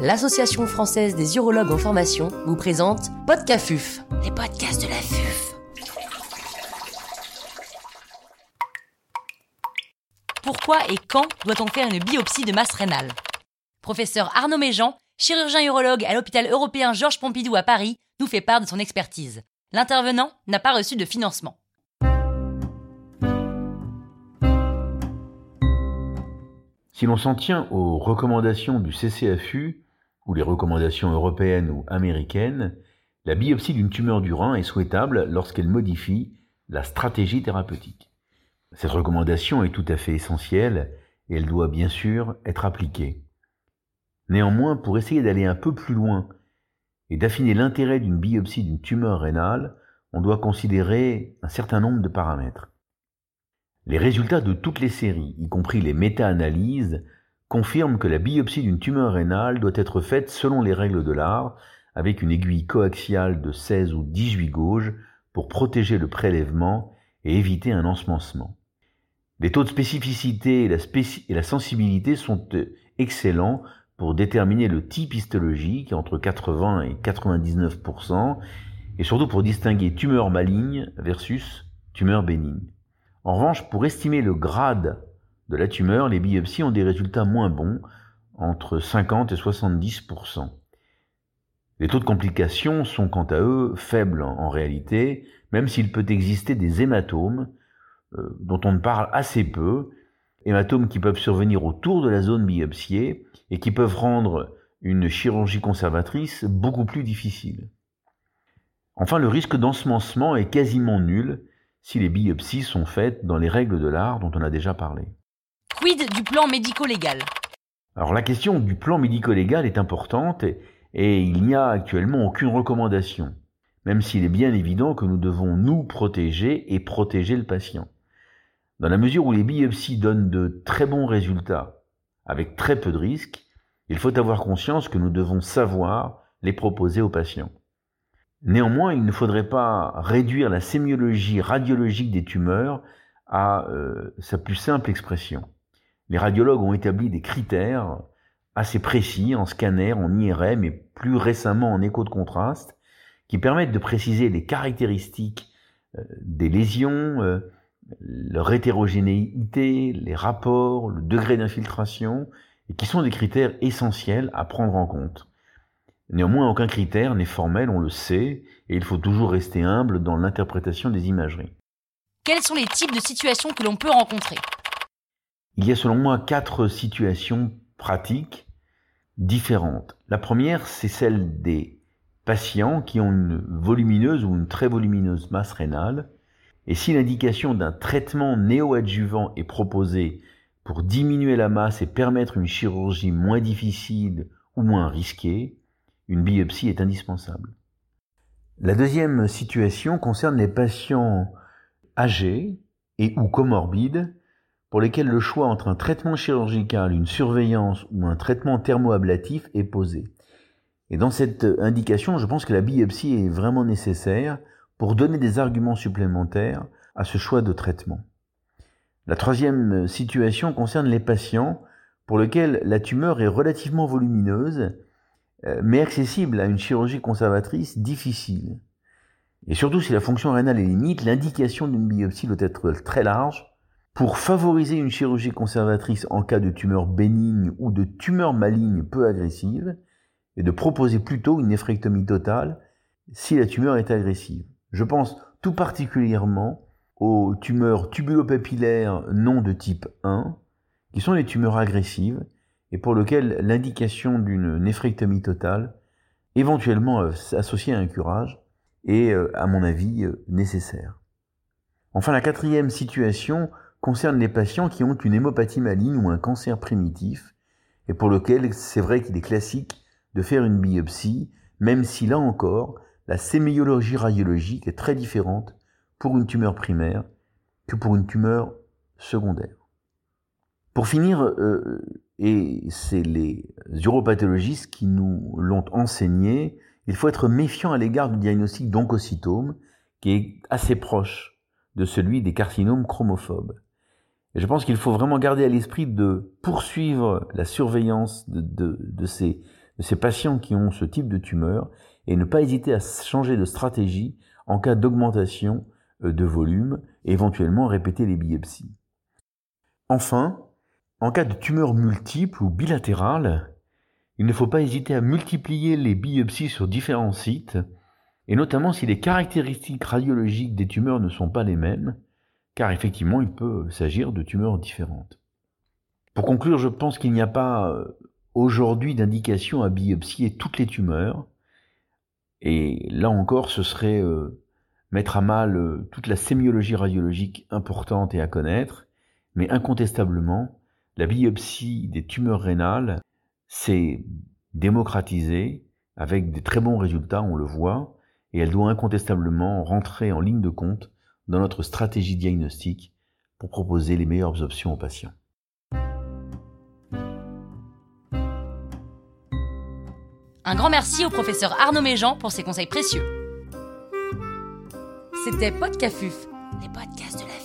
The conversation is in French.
l'Association française des urologues en formation vous présente Podcafuf, les podcasts de la FUF. Pourquoi et quand doit-on faire une biopsie de masse rénale? Professeur Arnaud Méjean, chirurgien urologue à l'hôpital européen Georges Pompidou à Paris, nous fait part de son expertise. L'intervenant n'a pas reçu de financement. Si l'on s'en tient aux recommandations du CCFU, ou les recommandations européennes ou américaines, la biopsie d'une tumeur du rein est souhaitable lorsqu'elle modifie la stratégie thérapeutique. Cette recommandation est tout à fait essentielle et elle doit bien sûr être appliquée. Néanmoins, pour essayer d'aller un peu plus loin et d'affiner l'intérêt d'une biopsie d'une tumeur rénale, on doit considérer un certain nombre de paramètres. Les résultats de toutes les séries, y compris les méta-analyses, confirment que la biopsie d'une tumeur rénale doit être faite selon les règles de l'art, avec une aiguille coaxiale de 16 ou 18 gauges pour protéger le prélèvement et éviter un ensemencement. Les taux de spécificité et la, et la sensibilité sont euh, excellents pour déterminer le type histologique entre 80 et 99% et surtout pour distinguer tumeur maligne versus tumeur bénigne. En revanche, pour estimer le grade de la tumeur, les biopsies ont des résultats moins bons, entre 50 et 70% Les taux de complications sont quant à eux faibles en réalité, même s'il peut exister des hématomes euh, dont on ne parle assez peu, hématomes qui peuvent survenir autour de la zone biopsiée et qui peuvent rendre une chirurgie conservatrice beaucoup plus difficile. Enfin, le risque d'ensemencement est quasiment nul si les biopsies sont faites dans les règles de l'art dont on a déjà parlé. Quid du plan médico-légal Alors la question du plan médico-légal est importante et, il n'y a actuellement aucune recommandation, même s'il est bien évident que nous devons nous protéger et protéger le patient. Dans la mesure où les biopsies donnent de très bons résultats, avec très peu de risques, il faut avoir conscience que nous devons savoir les proposer aux patients. Néanmoins, il ne faudrait pas réduire la sémiologie radiologique des tumeurs à euh, sa plus simple expression. Les radiologues ont établi des critères assez précis en scanner, en IRM et plus récemment en écho de contraste qui permettent de préciser les caractéristiques euh, des lésions, euh, leur hétérogénéité, les rapports, le degré d'infiltration, et qui sont des critères essentiels à prendre en compte. Néanmoins, aucun critère n'est formel, on le sait, et il faut toujours rester humble dans l'interprétation des imageries. Quels sont les types de situations que l'on peut rencontrer? Il y a selon moi quatre situations pratiques différentes. La première, c'est celle des patients qui ont une volumineuse ou une très volumineuse masse rénale, et si l'indication d'un traitement néoadjuvant est proposée pour diminuer la masse et permettre une chirurgie moins difficile ou moins risquée, une biopsie est indispensable. La deuxième situation concerne les patients âgés et ou comorbides pour lesquels le choix entre un traitement chirurgical, une surveillance ou un traitement thermoablatif est posé. Et dans cette indication, je pense que la biopsie est vraiment nécessaire pour donner des arguments supplémentaires à ce choix de traitement. La troisième situation concerne les patients pour lesquels la tumeur est relativement volumineuse euh, mais accessible à une chirurgie conservatrice difficile. Et surtout si la fonction rénale est limite, l'indication d'une biopsie doit être très large pour favoriser une chirurgie conservatrice en cas de tumeur bénigne ou de tumeur maligne peu agressive, et de proposer plutôt une néphrectomie totale si la tumeur est agressive. Je pense tout particulièrement aux tumeurs tubulopapillaires non de type 1, qui sont les tumeurs agressives, et pour lequel l'indication d'une néphrectomie totale, éventuellement euh, associée à un curage, est, euh, à mon avis, euh, nécessaire. Enfin, la quatrième situation concerne les patients qui ont une hémopathie maligne ou un cancer primitif, et pour lequel c'est vrai qu'il est classique de faire une biopsie, même si là encore, la sémiologie radiologique est très différente pour une tumeur primaire que pour une tumeur secondaire. Pour finir, euh, et c'est les uropathologistes qui nous l'ont enseigné, il faut être méfiant à l'égard du diagnostic d'oncocytome, qui est assez proche de celui des carcinomes chromophobes. Je pense qu'il faut vraiment garder à l'esprit de poursuivre la surveillance de, de, ces, de ces patients qui ont ce type de tumeur et ne pas hésiter à changer de stratégie en cas d'augmentation euh, de volume et éventuellement répéter les biopsies. Enfin, en cas de tumeur multiple ou bilatérale, il ne faut pas hésiter à multiplier les biopsies sur différents sites, et notamment si les caractéristiques radiologiques des tumeurs ne sont pas les mêmes, car effectivement il peut s'agir de tumeurs différentes. Pour conclure, je pense qu'il n'y a pas euh, aujourd'hui d'indication à biopsier toutes les tumeurs, et là encore ce serait euh, mettre à mal euh, toute la sémiologie radiologique importante et à connaître, mais incontestablement, la biopsie des tumeurs rénales s'est démocratisée avec des très bons résultats, on le voit, et elle doit incontestablement rentrer en ligne de compte dans notre stratégie diagnostique pour proposer les meilleures options aux patients. Un grand merci au professeur Arnaud Méjean pour ses conseils précieux. C'était Podcafuf, les podcasts de la.